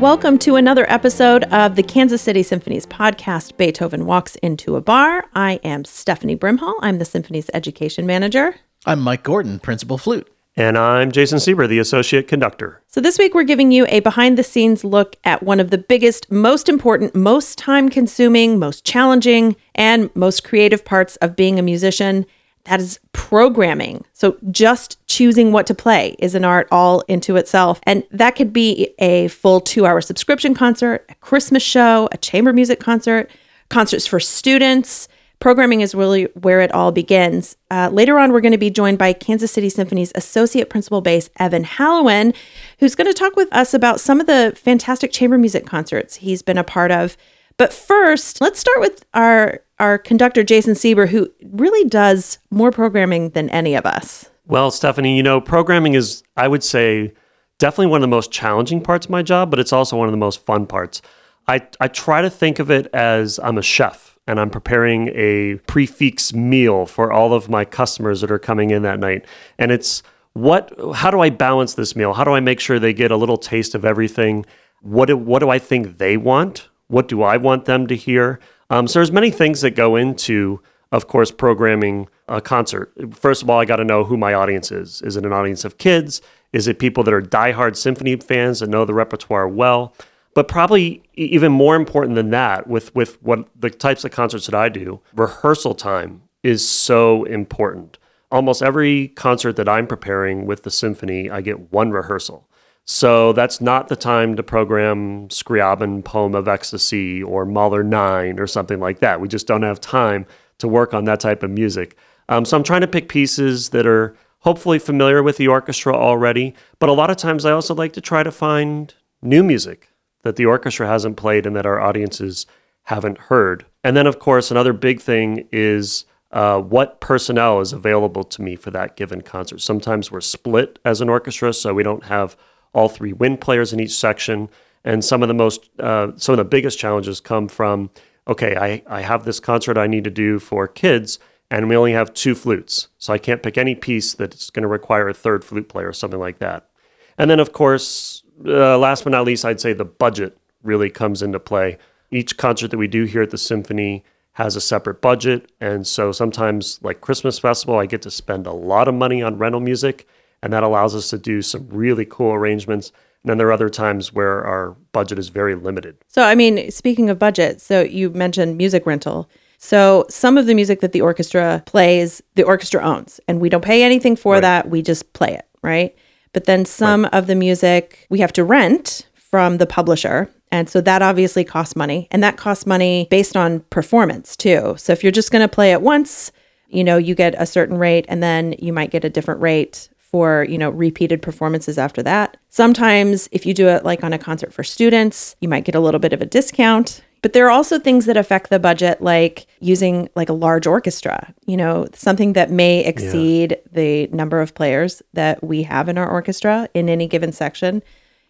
Welcome to another episode of the Kansas City Symphony's podcast, Beethoven Walks into a Bar. I am Stephanie Brimhall. I'm the Symphony's education manager. I'm Mike Gordon, principal flute. And I'm Jason Seber, the associate conductor. So, this week we're giving you a behind the scenes look at one of the biggest, most important, most time consuming, most challenging, and most creative parts of being a musician that is programming. So just choosing what to play is an art all into itself. And that could be a full two hour subscription concert, a Christmas show, a chamber music concert, concerts for students. Programming is really where it all begins. Uh, later on, we're going to be joined by Kansas City Symphony's Associate Principal Bass, Evan Halloin, who's going to talk with us about some of the fantastic chamber music concerts he's been a part of. But first, let's start with our our conductor Jason Seber, who really does more programming than any of us. Well, Stephanie, you know, programming is, I would say, definitely one of the most challenging parts of my job, but it's also one of the most fun parts. I, I try to think of it as I'm a chef and I'm preparing a prefix meal for all of my customers that are coming in that night. And it's what how do I balance this meal? How do I make sure they get a little taste of everything? What do, what do I think they want? What do I want them to hear? Um, so there's many things that go into, of course, programming a concert. First of all, I got to know who my audience is. Is it an audience of kids? Is it people that are diehard symphony fans that know the repertoire well? But probably even more important than that, with with what the types of concerts that I do, rehearsal time is so important. Almost every concert that I'm preparing with the symphony, I get one rehearsal. So that's not the time to program Scriabin Poem of Ecstasy or Mahler 9 or something like that. We just don't have time to work on that type of music. Um, so I'm trying to pick pieces that are hopefully familiar with the orchestra already, but a lot of times I also like to try to find new music that the orchestra hasn't played and that our audiences haven't heard. And then, of course, another big thing is uh, what personnel is available to me for that given concert. Sometimes we're split as an orchestra, so we don't have all three wind players in each section. And some of the most, uh, some of the biggest challenges come from, okay, I, I have this concert I need to do for kids, and we only have two flutes. So I can't pick any piece that's going to require a third flute player or something like that. And then, of course, uh, last but not least, I'd say the budget really comes into play. Each concert that we do here at the Symphony has a separate budget. And so sometimes, like Christmas Festival, I get to spend a lot of money on rental music and that allows us to do some really cool arrangements. And then there are other times where our budget is very limited. So, I mean, speaking of budget, so you mentioned music rental. So, some of the music that the orchestra plays, the orchestra owns, and we don't pay anything for right. that. We just play it, right? But then some right. of the music we have to rent from the publisher. And so that obviously costs money. And that costs money based on performance too. So, if you're just going to play it once, you know, you get a certain rate and then you might get a different rate for, you know, repeated performances after that. Sometimes if you do it like on a concert for students, you might get a little bit of a discount. But there are also things that affect the budget, like using like a large orchestra, you know, something that may exceed yeah. the number of players that we have in our orchestra in any given section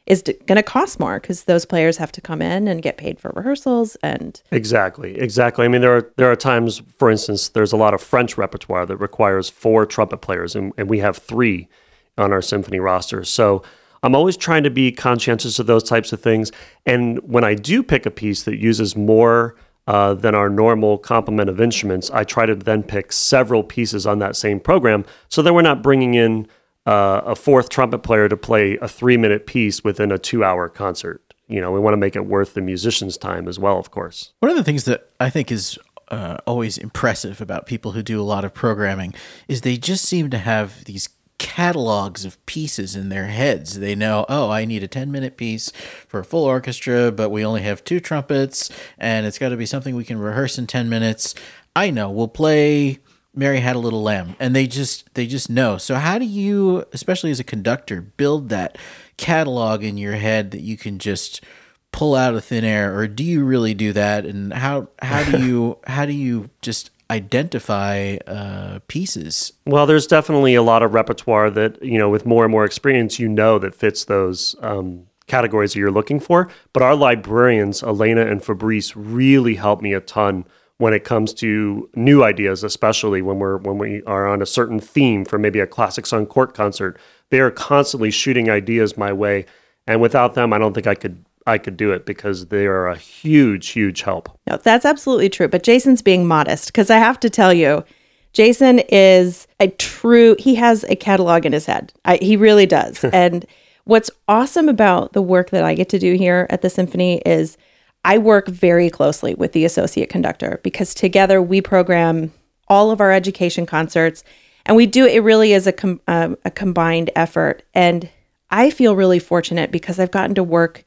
is going to cost more because those players have to come in and get paid for rehearsals and exactly exactly. I mean there are there are times for instance there's a lot of french repertoire that requires four trumpet players and, and we have three on our symphony roster. So i'm always trying to be conscientious of those types of things. And when i do pick a piece that uses more uh, than our normal complement of instruments i try to then pick several pieces on that same program so that we're not bringing in uh, a fourth trumpet player to play a three minute piece within a two hour concert. You know, we want to make it worth the musician's time as well, of course. One of the things that I think is uh, always impressive about people who do a lot of programming is they just seem to have these catalogs of pieces in their heads. They know, oh, I need a 10 minute piece for a full orchestra, but we only have two trumpets, and it's got to be something we can rehearse in 10 minutes. I know, we'll play Mary had a little lamb and they just they just know. So how do you especially as a conductor build that catalog in your head that you can just pull out of thin air or do you really do that and how how do you how do you just identify uh, pieces? Well, there's definitely a lot of repertoire that you know with more and more experience you know that fits those um, categories that you're looking for. But our librarians, Elena and Fabrice, really help me a ton when it comes to new ideas, especially when we're when we are on a certain theme for maybe a Classics Uncorked concert. They are constantly shooting ideas my way, and without them, I don't think I could I could do it because they are a huge, huge help. No, that's absolutely true. But Jason's being modest because I have to tell you, Jason is a true, he has a catalog in his head. I, he really does. and what's awesome about the work that I get to do here at the symphony is I work very closely with the associate conductor because together we program all of our education concerts and we do it really as a, com- um, a combined effort. And I feel really fortunate because I've gotten to work.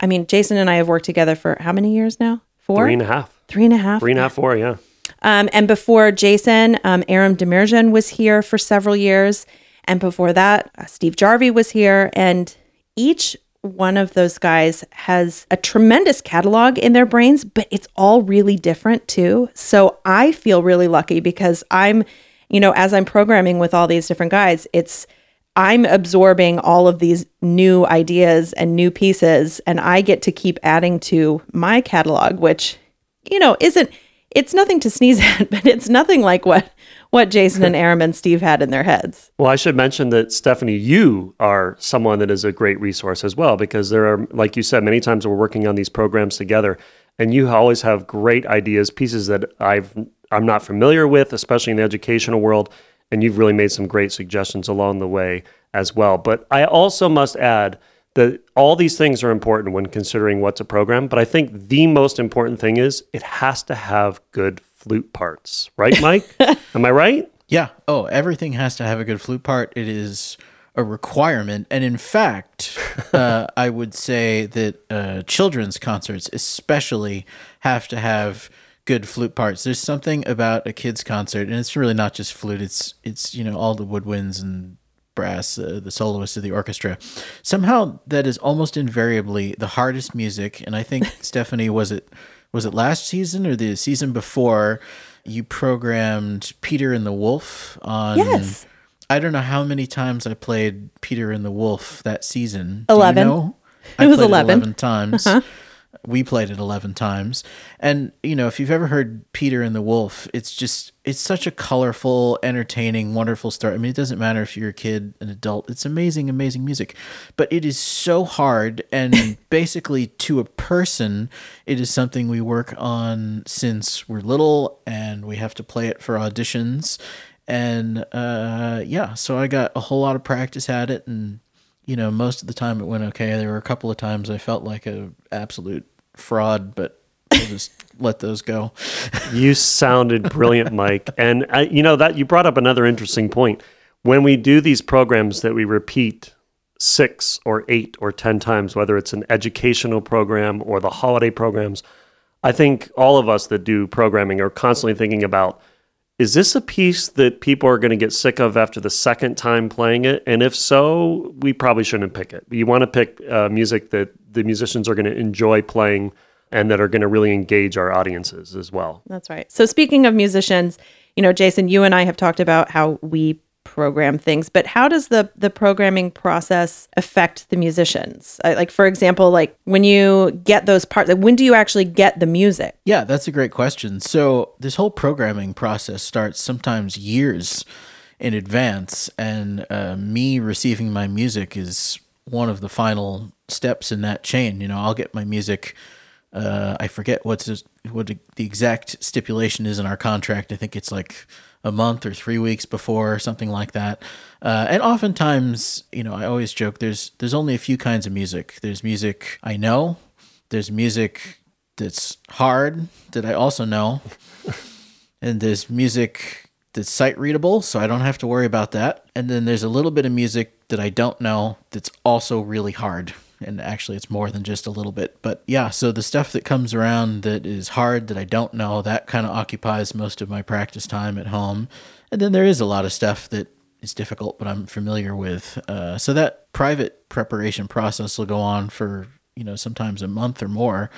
I mean, Jason and I have worked together for how many years now? Four? Three and a half. Three and a half. Three and a half, four, yeah. Um, and before Jason, um, Aram Demirjian was here for several years. And before that, uh, Steve Jarvi was here. And each one of those guys has a tremendous catalog in their brains, but it's all really different too. So I feel really lucky because I'm, you know, as I'm programming with all these different guys, it's, I'm absorbing all of these new ideas and new pieces, and I get to keep adding to my catalog, which, you know, isn't it's nothing to sneeze at, but it's nothing like what what Jason and Aram and Steve had in their heads. Well, I should mention that Stephanie, you are someone that is a great resource as well because there are, like you said, many times we're working on these programs together, and you always have great ideas, pieces that I've I'm not familiar with, especially in the educational world, and you've really made some great suggestions along the way as well. But I also must add that all these things are important when considering what's a program. But I think the most important thing is it has to have good flute parts, right, Mike? Am I right? Yeah. Oh, everything has to have a good flute part. It is a requirement. And in fact, uh, I would say that uh, children's concerts, especially, have to have good flute parts. There's something about a kids concert, and it's really not just flute. It's it's you know all the woodwinds and brass, uh, the soloists of the orchestra. Somehow that is almost invariably the hardest music. And I think Stephanie was it was it last season or the season before you programmed Peter and the Wolf on. Yes. I don't know how many times I played Peter and the Wolf that season. 11. Do you know? It I was played 11. 11 times. Uh-huh. We played it 11 times. And, you know, if you've ever heard Peter and the Wolf, it's just, it's such a colorful, entertaining, wonderful story. I mean, it doesn't matter if you're a kid, an adult, it's amazing, amazing music. But it is so hard. And basically, to a person, it is something we work on since we're little and we have to play it for auditions. And uh, yeah, so I got a whole lot of practice at it. And, you know, most of the time it went okay. There were a couple of times I felt like a absolute fraud, but I'll just let those go. You sounded brilliant, Mike. And I, you know that you brought up another interesting point. When we do these programs that we repeat six or eight or ten times, whether it's an educational program or the holiday programs, I think all of us that do programming are constantly thinking about is this a piece that people are going to get sick of after the second time playing it? And if so, we probably shouldn't pick it. You want to pick uh, music that the musicians are going to enjoy playing and that are going to really engage our audiences as well. That's right. So speaking of musicians, you know, Jason, you and I have talked about how we program things, but how does the the programming process affect the musicians? I, like for example, like when you get those parts, like when do you actually get the music? Yeah, that's a great question. So, this whole programming process starts sometimes years in advance, and uh, me receiving my music is one of the final steps in that chain. You know, I'll get my music. Uh, I forget what's what the exact stipulation is in our contract. I think it's like a month or three weeks before, something like that. Uh, and oftentimes, you know, I always joke there's there's only a few kinds of music. There's music I know. There's music that's hard that I also know. and there's music that's sight readable, so I don't have to worry about that. And then there's a little bit of music that I don't know that's also really hard. And actually, it's more than just a little bit. But yeah, so the stuff that comes around that is hard that I don't know, that kind of occupies most of my practice time at home. And then there is a lot of stuff that is difficult, but I'm familiar with. Uh, so that private preparation process will go on for, you know, sometimes a month or more.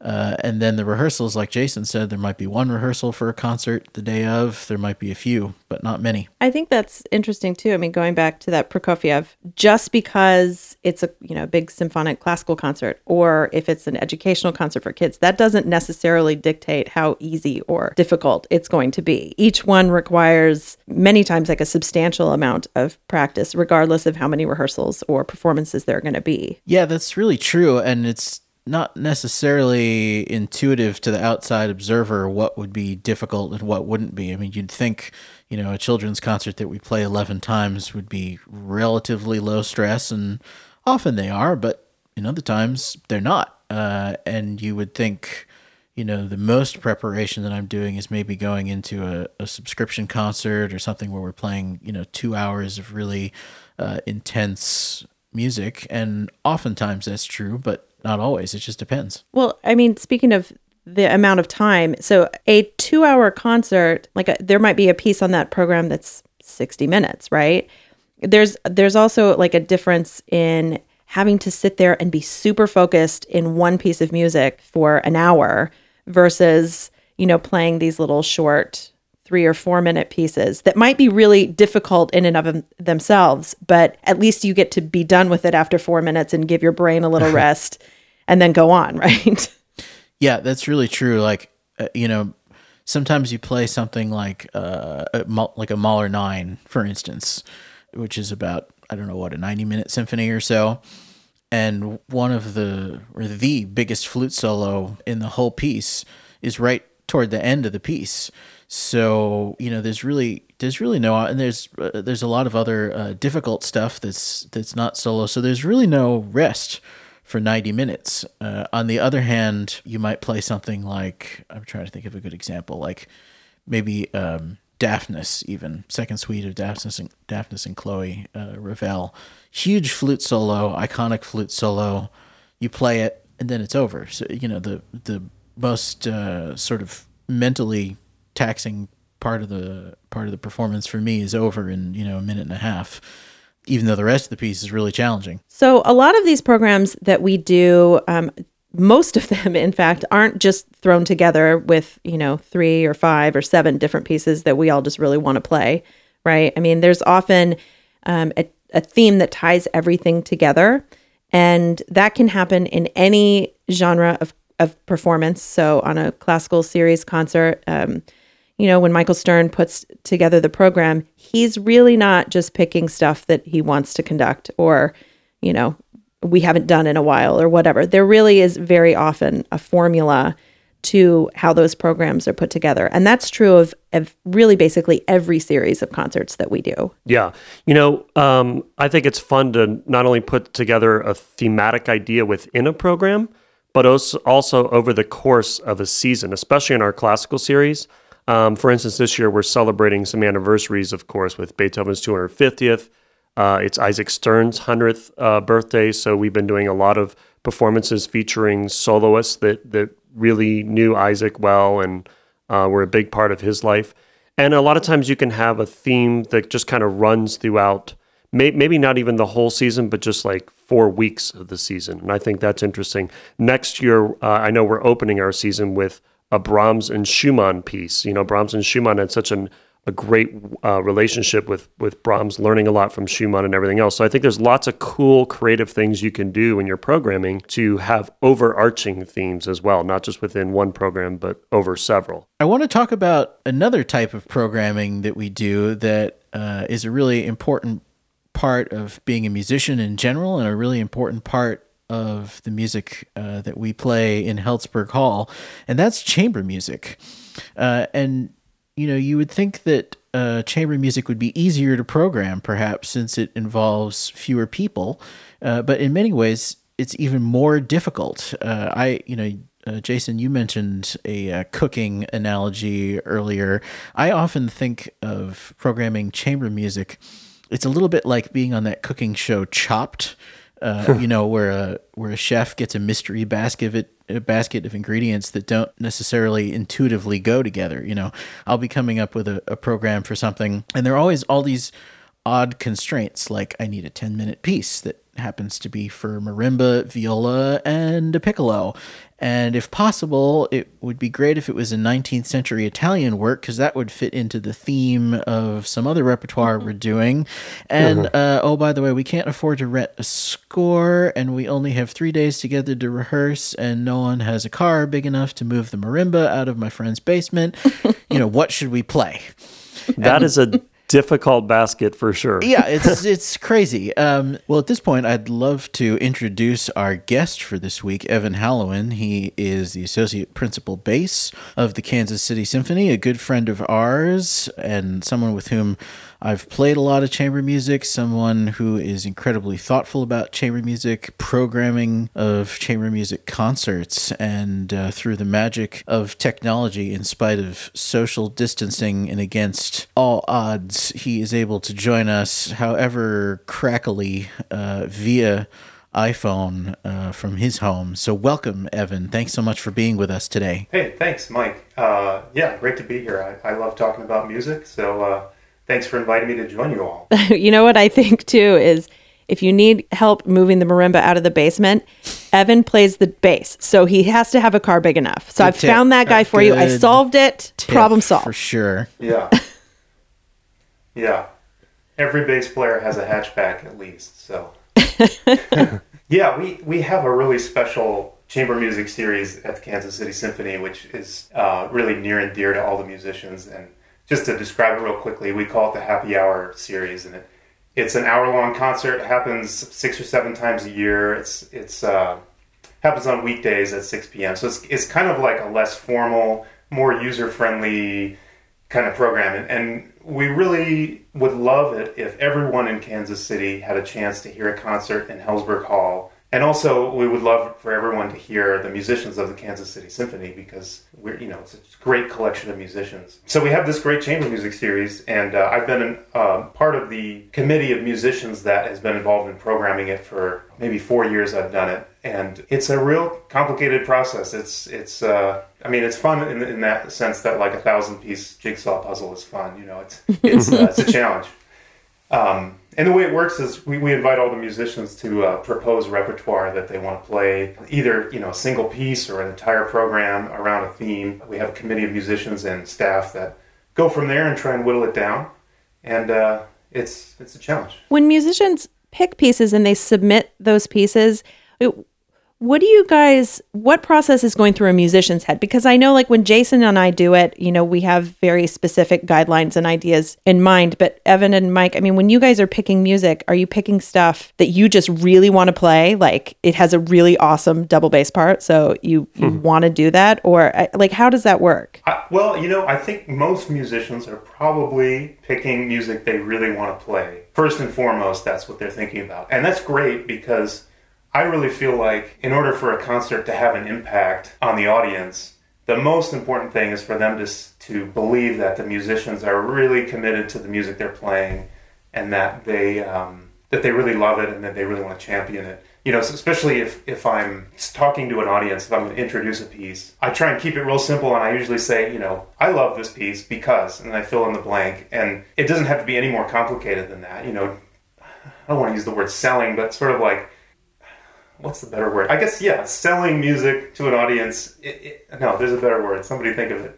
Uh, and then the rehearsals, like Jason said, there might be one rehearsal for a concert the day of. There might be a few, but not many. I think that's interesting too. I mean, going back to that Prokofiev, just because it's a you know big symphonic classical concert, or if it's an educational concert for kids, that doesn't necessarily dictate how easy or difficult it's going to be. Each one requires many times like a substantial amount of practice, regardless of how many rehearsals or performances there are going to be. Yeah, that's really true. And it's not necessarily intuitive to the outside observer what would be difficult and what wouldn't be. I mean, you'd think, you know, a children's concert that we play 11 times would be relatively low stress, and often they are, but in other times they're not. Uh, and you would think, you know, the most preparation that I'm doing is maybe going into a, a subscription concert or something where we're playing, you know, two hours of really uh, intense music. And oftentimes that's true, but not always. It just depends. Well, I mean, speaking of the amount of time, so a two hour concert, like a, there might be a piece on that program that's 60 minutes, right? There's there's also like a difference in having to sit there and be super focused in one piece of music for an hour versus, you know, playing these little short three or four minute pieces that might be really difficult in and of themselves, but at least you get to be done with it after four minutes and give your brain a little rest and then go on, right? Yeah, that's really true. Like, uh, you know, sometimes you play something like uh, a, like a Mahler nine, for instance, which is about I don't know what a ninety minute symphony or so, and one of the or the biggest flute solo in the whole piece is right toward the end of the piece. So you know, there's really there's really no and there's uh, there's a lot of other uh, difficult stuff that's that's not solo. So there's really no rest for 90 minutes. Uh, on the other hand, you might play something like I'm trying to think of a good example, like maybe um, Daphnis, even second suite of Daphnis and Daphnis and Chloe uh, Ravel, huge flute solo, iconic flute solo. You play it and then it's over. So you know the the most uh, sort of mentally taxing part of the part of the performance for me is over in you know a minute and a half even though the rest of the piece is really challenging. So, a lot of these programs that we do, um, most of them, in fact, aren't just thrown together with, you know, three or five or seven different pieces that we all just really want to play, right? I mean, there's often um, a, a theme that ties everything together, and that can happen in any genre of, of performance. So, on a classical series concert, um, you know, when Michael Stern puts together the program, he's really not just picking stuff that he wants to conduct or, you know, we haven't done in a while or whatever. There really is very often a formula to how those programs are put together. And that's true of, of really basically every series of concerts that we do. Yeah. You know, um, I think it's fun to not only put together a thematic idea within a program, but also, also over the course of a season, especially in our classical series. Um, for instance, this year we're celebrating some anniversaries, of course, with Beethoven's 250th. Uh, it's Isaac Stern's 100th uh, birthday. So we've been doing a lot of performances featuring soloists that, that really knew Isaac well and uh, were a big part of his life. And a lot of times you can have a theme that just kind of runs throughout, may, maybe not even the whole season, but just like four weeks of the season. And I think that's interesting. Next year, uh, I know we're opening our season with a Brahms and Schumann piece. You know, Brahms and Schumann had such an, a great uh, relationship with with Brahms, learning a lot from Schumann and everything else. So I think there's lots of cool, creative things you can do in your programming to have overarching themes as well, not just within one program, but over several. I want to talk about another type of programming that we do that uh, is a really important part of being a musician in general and a really important part of the music uh, that we play in Helzberg Hall, and that's chamber music. Uh, and you know, you would think that uh, chamber music would be easier to program, perhaps, since it involves fewer people. Uh, but in many ways, it's even more difficult. Uh, I, you know. Uh, Jason, you mentioned a cooking analogy earlier. I often think of programming chamber music. It's a little bit like being on that cooking show Chopped, uh, you know, where a where a chef gets a mystery basket of it, a basket of ingredients that don't necessarily intuitively go together. You know, I'll be coming up with a, a program for something, and there are always all these odd constraints, like I need a ten minute piece that happens to be for marimba, viola, and a piccolo. And if possible, it would be great if it was a 19th century Italian work because that would fit into the theme of some other repertoire we're doing. And mm-hmm. uh, oh, by the way, we can't afford to rent a score, and we only have three days together to rehearse, and no one has a car big enough to move the marimba out of my friend's basement. you know, what should we play? That and, is a difficult basket for sure. yeah, it's it's crazy. Um, well, at this point, I'd love to introduce our guest for this week, Evan Halloin. He is the associate principal bass of the Kansas City Symphony, a good friend of ours, and someone with whom I've played a lot of chamber music. Someone who is incredibly thoughtful about chamber music, programming of chamber music concerts, and uh, through the magic of technology, in spite of social distancing and against all odds, he is able to join us, however crackly, uh, via iPhone uh, from his home. So, welcome, Evan. Thanks so much for being with us today. Hey, thanks, Mike. Uh, yeah, great to be here. I, I love talking about music, so uh, thanks for inviting me to join you all. you know what I think too is if you need help moving the marimba out of the basement, Evan plays the bass. So he has to have a car big enough. So Good I've tip. found that guy for you. I Good solved it. Tip Problem solved. For sure. Yeah. yeah. Every bass player has a hatchback at least, so. yeah, we, we have a really special chamber music series at the Kansas City Symphony, which is uh, really near and dear to all the musicians. And just to describe it real quickly, we call it the Happy Hour series, and it, it's an hour-long concert. It happens six or seven times a year. It's it's uh, happens on weekdays at 6 p.m. So it's it's kind of like a less formal, more user-friendly kind of program, and, and we really would love it if everyone in Kansas City had a chance to hear a concert in Helzberg Hall. And also, we would love for everyone to hear the musicians of the Kansas City Symphony because we're, you know, it's a great collection of musicians. So we have this great chamber music series, and uh, I've been an, uh, part of the committee of musicians that has been involved in programming it for maybe four years. I've done it, and it's a real complicated process. It's, it's, uh, I mean, it's fun in, in that sense that like a thousand piece jigsaw puzzle is fun. You know, it's, it's, uh, it's a challenge. Um, and the way it works is we, we invite all the musicians to uh, propose repertoire that they want to play, either you know a single piece or an entire program around a theme. We have a committee of musicians and staff that go from there and try and whittle it down, and uh, it's it's a challenge. When musicians pick pieces and they submit those pieces, what do you guys what process is going through a musician's head? Because i know like when jason and i do it you know we have very specific guidelines and ideas in mind. But evan and mike i mean when you guys are picking music are you picking stuff that you just really want to play? Like it has a really awesome double bass part so you you hmm. want to do that? Or like how does that work? I, well, you know, I think most musicians are probably picking music they really want to play. First and foremost, that's what they're thinking about. And that's great because I really feel like in order for a concert to have an impact on the audience, the most important thing is for them to, to believe that the musicians are really committed to the music they're playing and that they, um, that they really love it and that they really want to champion it. You know, especially if, if I'm talking to an audience, if I'm going to introduce a piece, I try and keep it real simple and I usually say, you know, I love this piece because, and I fill in the blank. And it doesn't have to be any more complicated than that. You know, I don't want to use the word selling, but sort of like, what's the better word? I guess, yeah, selling music to an audience. It, it, no, there's a better word. Somebody think of it.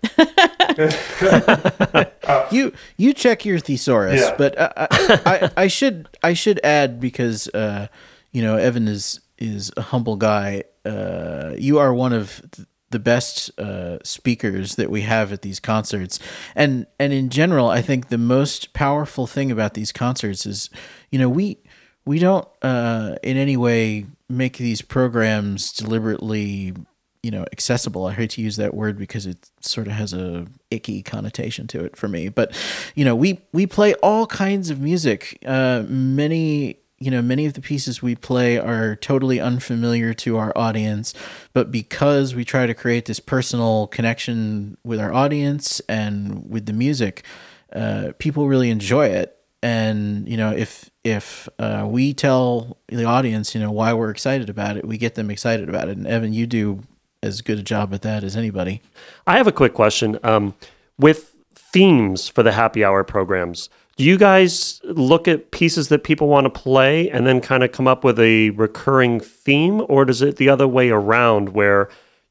you you check your thesaurus, Yeah. but I, I, I, I should I should add because uh, you know Evan is is a humble guy. Uh, you are one of th- the best uh, speakers that we have at these concerts, and and in general, I think the most powerful thing about these concerts is, you know, we we don't uh, in any way make these programs deliberately you know accessible. I hate to use that word because it sort of has a icky connotation to it for me but you know we we play all kinds of music. Uh many you know many of the pieces we play are totally unfamiliar to our audience but because we try to create this personal connection with our audience and with the music uh people really enjoy it. And you know if if uh, we tell the audience you know why we're excited about it we get them excited about it. And evan you do as good a job at that as anybody. I have a quick question. Um, with themes for the happy hour programs, do you guys look at pieces that people want to play and then kind of come up with a recurring theme, or does it the other way around where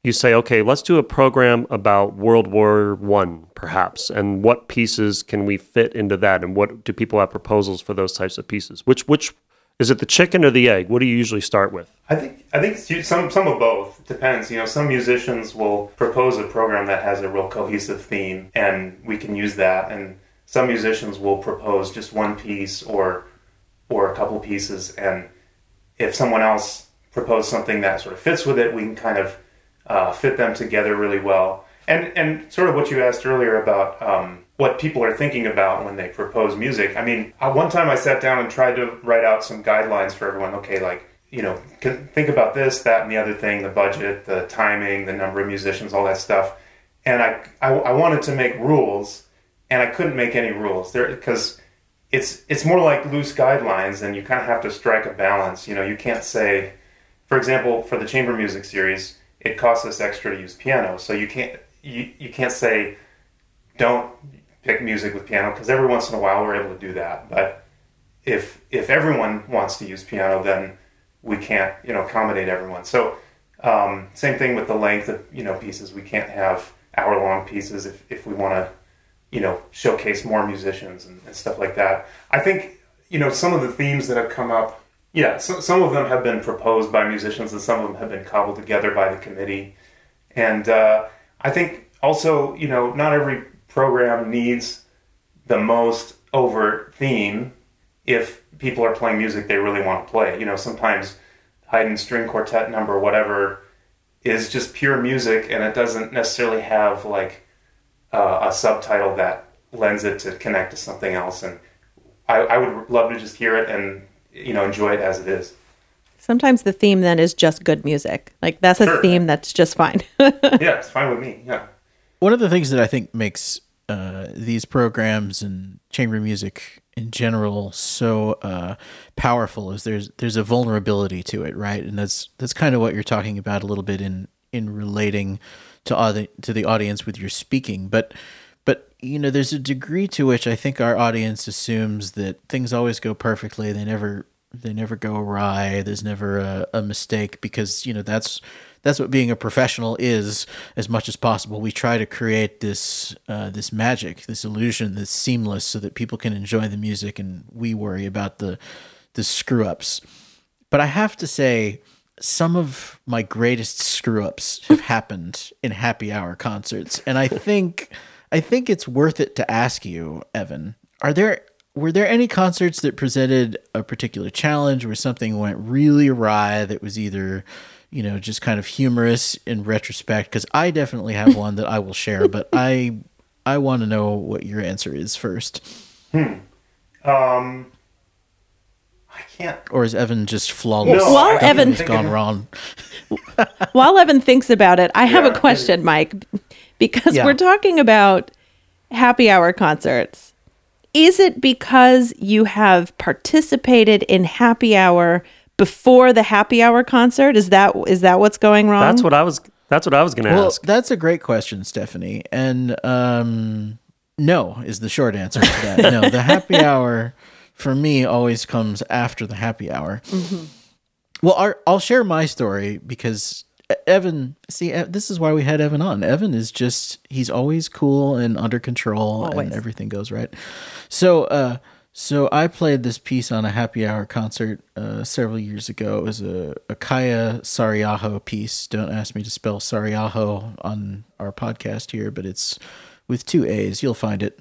you say, okay, let's do a program about World War One, perhaps, and what pieces can we fit into that, and what do people have proposals for those types of pieces? Which which is it the chicken or the egg? What do you usually start with? I think I think some some of both. It depends. You know, some musicians will propose a program that has a real cohesive theme, and we can use that. And some musicians will propose just one piece or or a couple pieces, and if someone else proposes something that sort of fits with it, we can kind of uh, fit them together really well. And and sort of what you asked earlier about um, what people are thinking about when they propose music. I mean, uh, one time I sat down and tried to write out some guidelines for everyone. Okay, like you know, think about this, that, and the other thing, the budget, the timing, the number of musicians, all that stuff. And I, I, I wanted to make rules, and I couldn't make any rules there because it's it's more like loose guidelines, and you kind of have to strike a balance. You know, you can't say, for example, for the chamber music series, it costs us extra to use piano, so you can't you, you can't say don't pick music with piano because every once in a while we're able to do that, but if if everyone wants to use piano, then we can't you know accommodate everyone. So um, same thing with the length of you know pieces. We can't have hour long pieces if if we want to you know showcase more musicians and, and, stuff like that. I think you know some of the themes that have come up. Yeah, so, some of them have been proposed by musicians, and some of them have been cobbled together by the committee. And uh, I think also, you know, not every program needs the most overt theme if people are playing music they really want to play. You know, sometimes Haydn string quartet number whatever is just pure music and it doesn't necessarily have like uh, a subtitle that lends it to connect to something else. And I, I would love to just hear it and you know enjoy it as it is. Sometimes the theme then is just good music. Like that's a sure. theme that's just fine. yeah, it's fine with me. Yeah. One of the things that I think makes uh, these programs and chamber music in general so uh, powerful is there's there's a vulnerability to it, right? And that's that's kind of what you're talking about a little bit in in relating to audi- to the audience with your speaking, but but you know there's a degree to which I think our audience assumes that things always go perfectly. They never they never go awry. There's never a, a mistake because you know that's that's what being a professional is as much as possible. We try to create this uh, this magic, this illusion that's seamless, so that people can enjoy the music, and we worry about the the screw ups. But I have to say, some of my greatest screw ups have happened in happy hour concerts, and I think I think it's worth it to ask you, Evan. Are there were there any concerts that presented a particular challenge where something went really awry that was either you know, just kind of humorous in retrospect because I definitely have one that I will share, but I I want to know what your answer is first. Hmm. Um. I can't. Or is Evan just flawless? No, While Evan has gone wrong. While Evan thinks about it, I have yeah. a question, Mike, because yeah. we're talking about happy hour concerts. Is it because you have participated in happy hour before the happy hour concert? Is that is that what's going wrong? That's what I was. That's what I was going to well, ask. That's a great question, Stephanie. And um, no is the short answer to that. no, the happy hour for me always comes after the happy hour. Mm-hmm. Well, our, I'll share my story because Evan, see, this is why we had Evan on. Evan is just, he's always cool and under control always. and everything goes right. So, uh, so I played this piece on a happy hour concert uh, several years ago. It was a, a Kaija Saariaho piece. Don't ask me to spell Saariaho on our podcast here, but it's with two A's. You'll find it.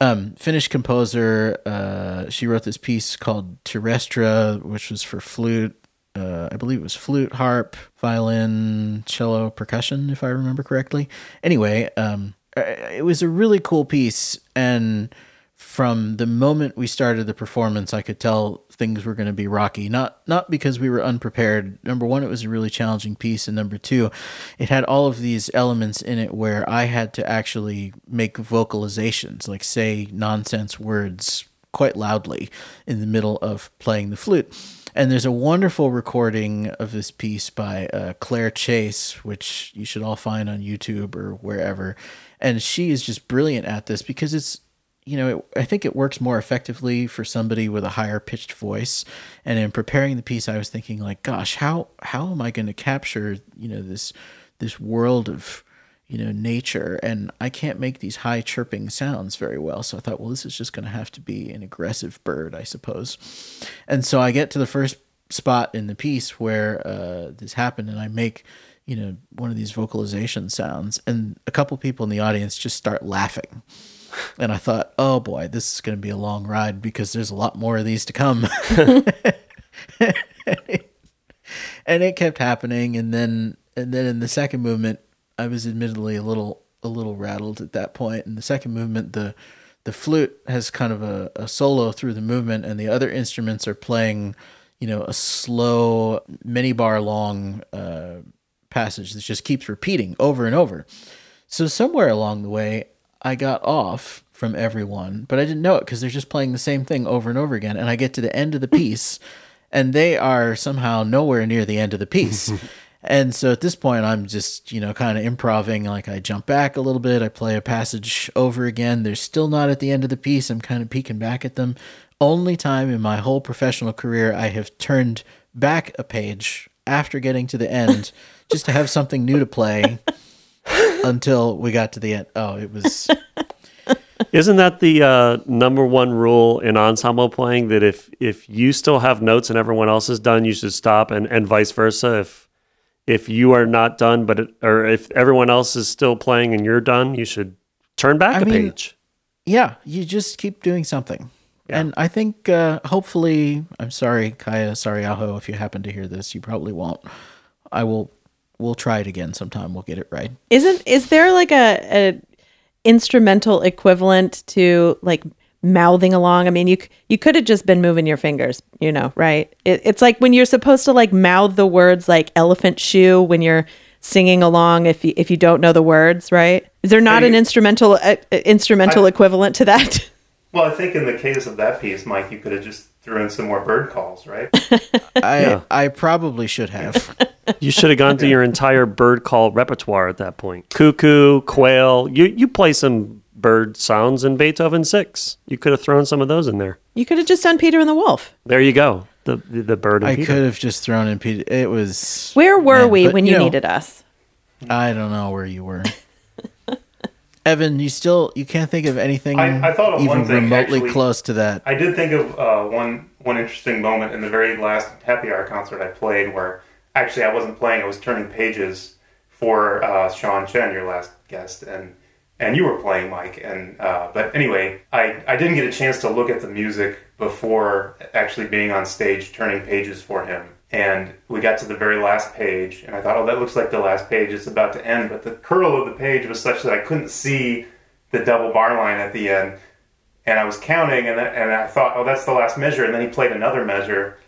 Um, Finnish composer. Uh, she wrote this piece called Terrestre, which was for flute. Uh, I believe it was flute, harp, violin, cello, percussion, if I remember correctly. Anyway, um, it was a really cool piece, and from the moment we started the performance, I could tell things were going to be rocky. Not not because we were unprepared. Number one, it was a really challenging piece, and number two, it had all of these elements in it where I had to actually make vocalizations, like say nonsense words quite loudly in the middle of playing the flute. And there's a wonderful recording of this piece by uh, Claire Chase, which you should all find on YouTube or wherever. And she is just brilliant at this because it's you know, it, I think it works more effectively for somebody with a higher pitched voice. And in preparing the piece, I was thinking like, gosh, how how am I going to capture you know this this world of you know nature and i can't make these high chirping sounds very well so i thought well this is just going to have to be an aggressive bird i suppose and so i get to the first spot in the piece where uh, this happened and i make you know one of these vocalization sounds and a couple people in the audience just start laughing And I thought, oh boy, this is going to be a long ride because there's a lot more of these to come. and it kept happening and then and then in the second movement I was admittedly a little a little rattled at that point. In the second movement the the flute has kind of a, a solo through the movement and the other instruments are playing, you know, a slow many bar long uh, passage that just keeps repeating over and over. So somewhere along the way I got off from everyone, but I didn't know it because they're just playing the same thing over and over again. And I get to the end of the piece and they are somehow nowhere near the end of the piece. and so at this point, I'm just, you know, kind of improving. Like I jump back a little bit, I play a passage over again. They're still not at the end of the piece. I'm kind of peeking back at them. Only time in my whole professional career I have turned back a page after getting to the end just to have something new to play until we got to the end. Oh, it was Isn't that the uh, number one rule in ensemble playing that if if you still have notes and everyone else is done, you should stop, and, and vice versa. If if you are not done, but it, or if everyone else is still playing and you're done, you should turn back I a mean- page. yeah, you just keep doing something. And I think uh, hopefully, I'm sorry, Kaya, sorry, Aho, if you happen to hear this, you probably won't. I will, we'll try it again sometime. We'll get it right. Isn't is there like a, a instrumental equivalent to like mouthing along? I mean, you you could have just been moving your fingers, you know, right? It, it's like when you're supposed to like mouth the words like elephant shoe when you're singing along if you if you don't know the words, right? Is there not Hey, an instrumental uh, uh, instrumental I- equivalent to that? Well, I think in the case of that piece, Mike, you could have just threw in some more bird calls, right? I, Yeah. I probably should have. You should have gone through your entire bird call repertoire at that point. Cuckoo, quail. You you play some bird sounds in Beethoven six. You could have thrown some of those in there. you could have just done Peter and the Wolf. There you go. The the, the bird. And I Peter. could have just thrown in Peter. It was. Where were Man, we but, when you you know- needed us? I don't know where you were. Evan, you still you can't think of anything I- I thought of even one thing, remotely actually. close to that. I did think of uh, one one interesting moment in the very last happy hour concert I played, where actually I wasn't playing; I was turning pages for uh, Sean Chen, your last guest, and and you were playing, Mike. And uh, but anyway, I I didn't get a chance to look at the music before actually being on stage turning pages for him. And we got to the very last page, and I thought, oh, that looks like the last page. It's about to end, but the curl of the page was such that I couldn't see the double bar line at the end and I was counting, and, and I thought, oh, that's the last measure. And then he played another measure,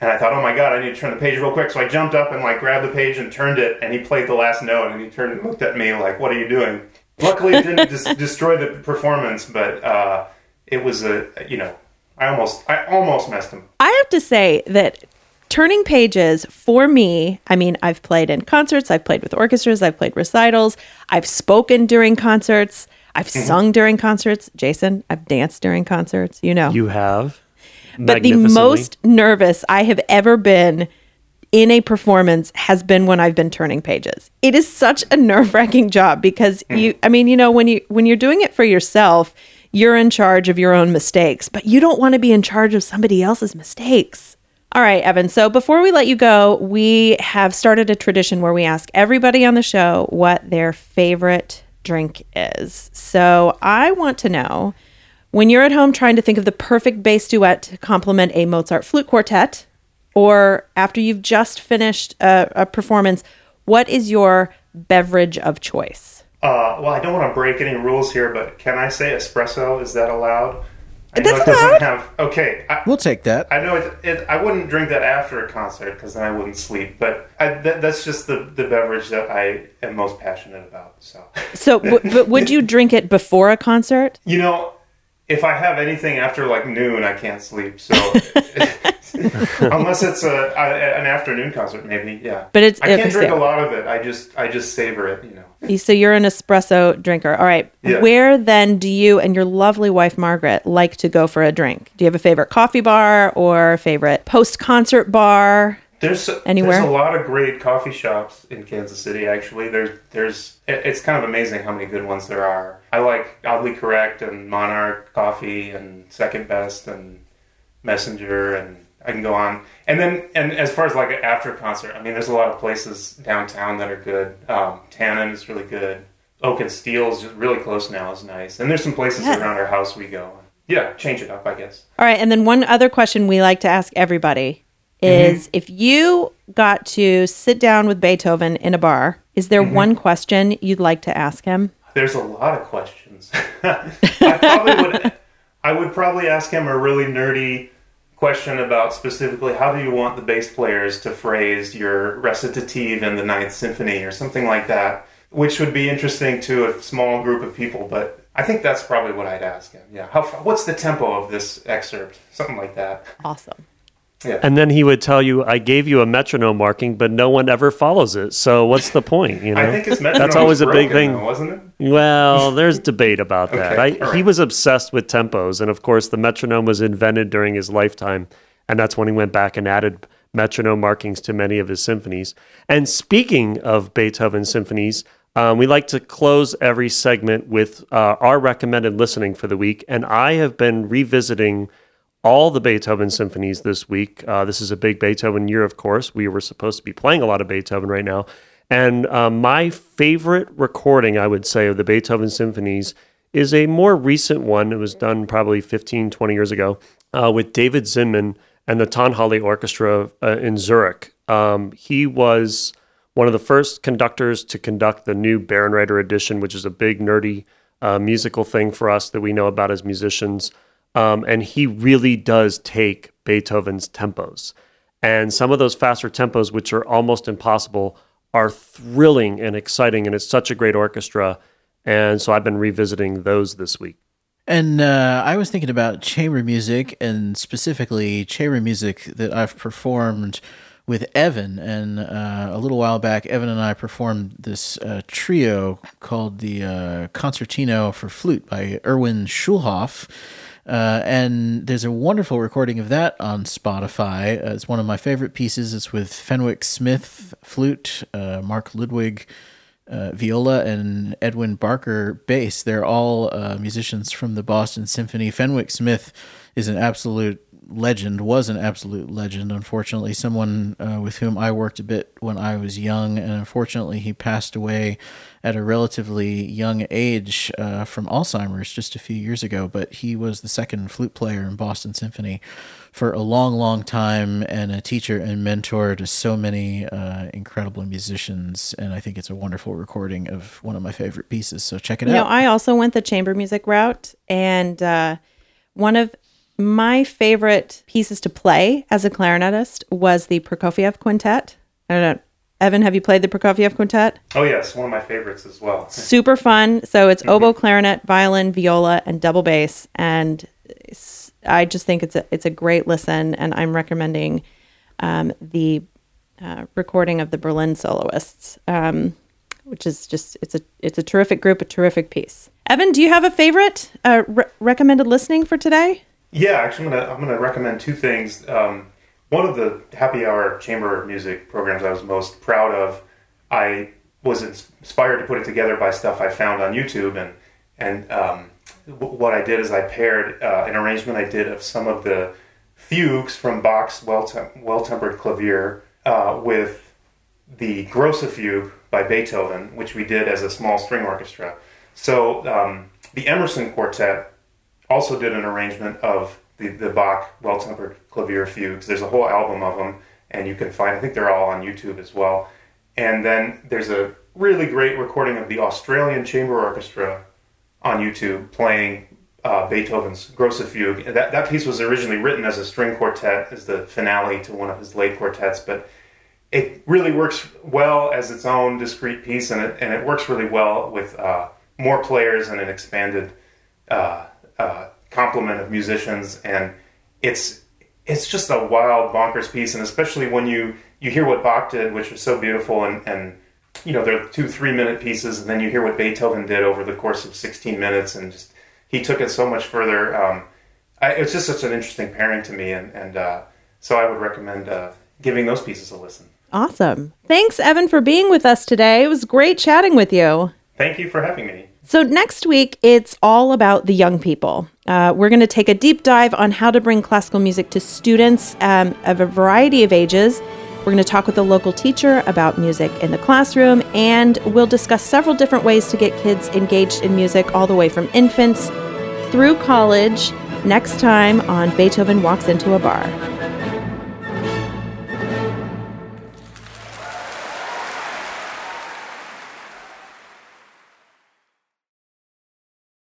and I thought, oh my god, I need to turn the page real quick. So I jumped up and like grabbed the page and turned it, and he played the last note, and he turned and looked at me like, what are you doing? Luckily, it didn't dis- destroy the performance, but uh, it was a, you know, I almost, I almost messed him. I have to say that turning pages for me, I mean, I've played in concerts, I've played with orchestras, I've played recitals, I've spoken during concerts, I've sung during concerts. Jason, I've danced during concerts, you know. You have. but the most nervous I have ever been in a performance has been when I've been turning pages. It is such a nerve-wracking job because mm. you I mean, you know, when you when you're doing it for yourself, you're in charge of your own mistakes, but you don't want to be in charge of somebody else's mistakes. All right, Evan. So before we let you go, we have started a tradition where we ask everybody on the show what their favorite drink is. So I want to know when you're at home trying to think of the perfect bass duet to complement a Mozart flute quartet, or after you've just finished a, a performance, what is your beverage of choice? Uh, well, I don't want to break any rules here, but can I say espresso? Is that allowed? I That's know it allowed. have. Okay, I, We'll take that. I know it, it. I wouldn't drink that after a concert because then I wouldn't sleep. But I, that, that's just the, the beverage that I am most passionate about. So, So, w- but would you drink it before a concert? you know, if I have anything after like noon, I can't sleep. So, unless it's a, a an afternoon concert, maybe yeah. But it's- I can't it's- drink a lot of it. I just I just savor it. You know. So you're an espresso drinker. All right. Yeah. Where then do you and your lovely wife Margaret like to go for a drink? Do you have a favorite coffee bar or favorite post-concert bar? There's Anywhere? There's a lot of great coffee shops in Kansas City. Actually, there's there's it's kind of amazing how many good ones there are. I like Oddly Correct and Monarch Coffee and Second Best and Messenger and I can go on. And then and as far as like after concert, I mean, there's a lot of places downtown that are good. Um, Tannin is really good. Oak and Steel is just really close now. is nice, and there's some places Yeah. around our house we go. Yeah, change it up, I guess. All right, and then one other question we like to ask everybody Mm-hmm. is if you got to sit down with Beethoven in a bar, is there mm-hmm. one question you'd like to ask him? There's a lot of questions. I probably would. I would probably ask him a really nerdy question about specifically how do you want the bass players to phrase your recitative in the Ninth Symphony or something like that, which would be interesting to a small group of people. But I think that's probably what I'd ask him. Yeah, how what's the tempo of this excerpt? Something like that. Awesome. Yeah. And then he would tell you, "I gave you a metronome marking, but no one ever follows it. So what's the point?" You know, I think his metronome that's always a big thing. though, wasn't it? Well, there's debate about that. Okay, I, all He was obsessed with tempos, and of course, the metronome was invented during his lifetime, and that's when he went back and added metronome markings to many of his symphonies. And speaking of Beethoven symphonies, um, we like to close every segment with uh, our recommended listening for the week, and I have been revisiting all the Beethoven symphonies this week. Uh, this is a big Beethoven year, of course. We were supposed to be playing a lot of Beethoven right now. And um, my favorite recording, I would say, of the Beethoven symphonies is a more recent one. It was done probably 15, 20 years ago uh, with David Zinman and the Tonhalle Orchestra uh, in Zurich. Um, he was one of the first conductors to conduct the new Bärenreiter edition, which is a big, nerdy uh, musical thing for us that we know about as musicians. Um, and he really does take Beethoven's tempos. And some of those faster tempos, which are almost impossible, are thrilling and exciting. And it's such a great orchestra. And so I've been revisiting those this week. And uh, I was thinking about chamber music, and specifically chamber music that I've performed with Evan. And uh, a little while back, Evan and I performed this uh, trio called the uh, Concertino for Flute by Erwin Schulhoff. Uh, and there's a wonderful recording of that on Spotify. Uh, it's one of my favorite pieces. It's with Fenwick Smith flute, uh, Mark Ludwig viola and Edwin Barker bass. They're all musicians from the Boston Symphony. Fenwick Smith is an absolute legend, was an absolute legend. Unfortunately, someone uh, with whom I worked a bit when I was young, and unfortunately, he passed away at a relatively young age uh, from Alzheimer's just a few years ago. But he was the second flute player in Boston Symphony for a long, long time and a teacher and mentor to so many uh, incredible musicians. And I think it's a wonderful recording of one of my favorite pieces. So check it You out. I also went the chamber music route, and uh, one of my favorite pieces to play as a clarinetist was the Prokofiev Quintet. I don't know, Evan, have you played the Prokofiev Quintet? Oh yes, one of my favorites as well. Super fun. So it's oboe, clarinet, violin, viola, and double bass, and I just think it's a it's a great listen, and I'm recommending um, the uh, recording of the Berlin soloists. Um, which is just it's a it's a terrific group, a terrific piece. Evan, do you have a favorite uh, re- recommended listening for today? Yeah, actually, I'm gonna I'm gonna recommend two things. Um, one of the happy hour chamber music programs I was most proud of, I was inspired to put it together by stuff I found on YouTube, and and um, w- what I did is I paired uh, an arrangement I did of some of the fugues from Bach's well well tempered clavier uh, with the Grosse Fugue by Beethoven, which we did as a small string orchestra. So um, the Emerson Quartet also did an arrangement of the, the Bach well tempered clavier fugues. There's a whole album of them, and you can find, I think they're all on YouTube as well. And then there's a really great recording of the Australian Chamber Orchestra on YouTube playing uh, Beethoven's Grosse Fugue. That, that piece was originally written as a string quartet, as the finale to one of his late quartets, but it really works well as its own discrete piece, and it, and it works really well with uh, more players and an expanded uh, uh, complement of musicians, and it's it's just a wild, bonkers piece, and especially when you you hear what Bach did, which was so beautiful, and and you know they're two three minute pieces, and then you hear what Beethoven did over the course of sixteen minutes, and just he took it so much further. Um, I, it's just such an interesting pairing to me, and and uh, so I would recommend uh, giving those pieces a listen. Awesome. Thanks, Evan, for being with us today. It was great chatting with you. Thank you for having me. So, next week, it's all about the young people. Uh, we're going to take a deep dive on how to bring classical music to students um, of a variety of ages We're going to talk with a local teacher about music in the classroom, and we'll discuss several different ways to get kids engaged in music all the way from infants through college next time on Beethoven Walks into a Bar.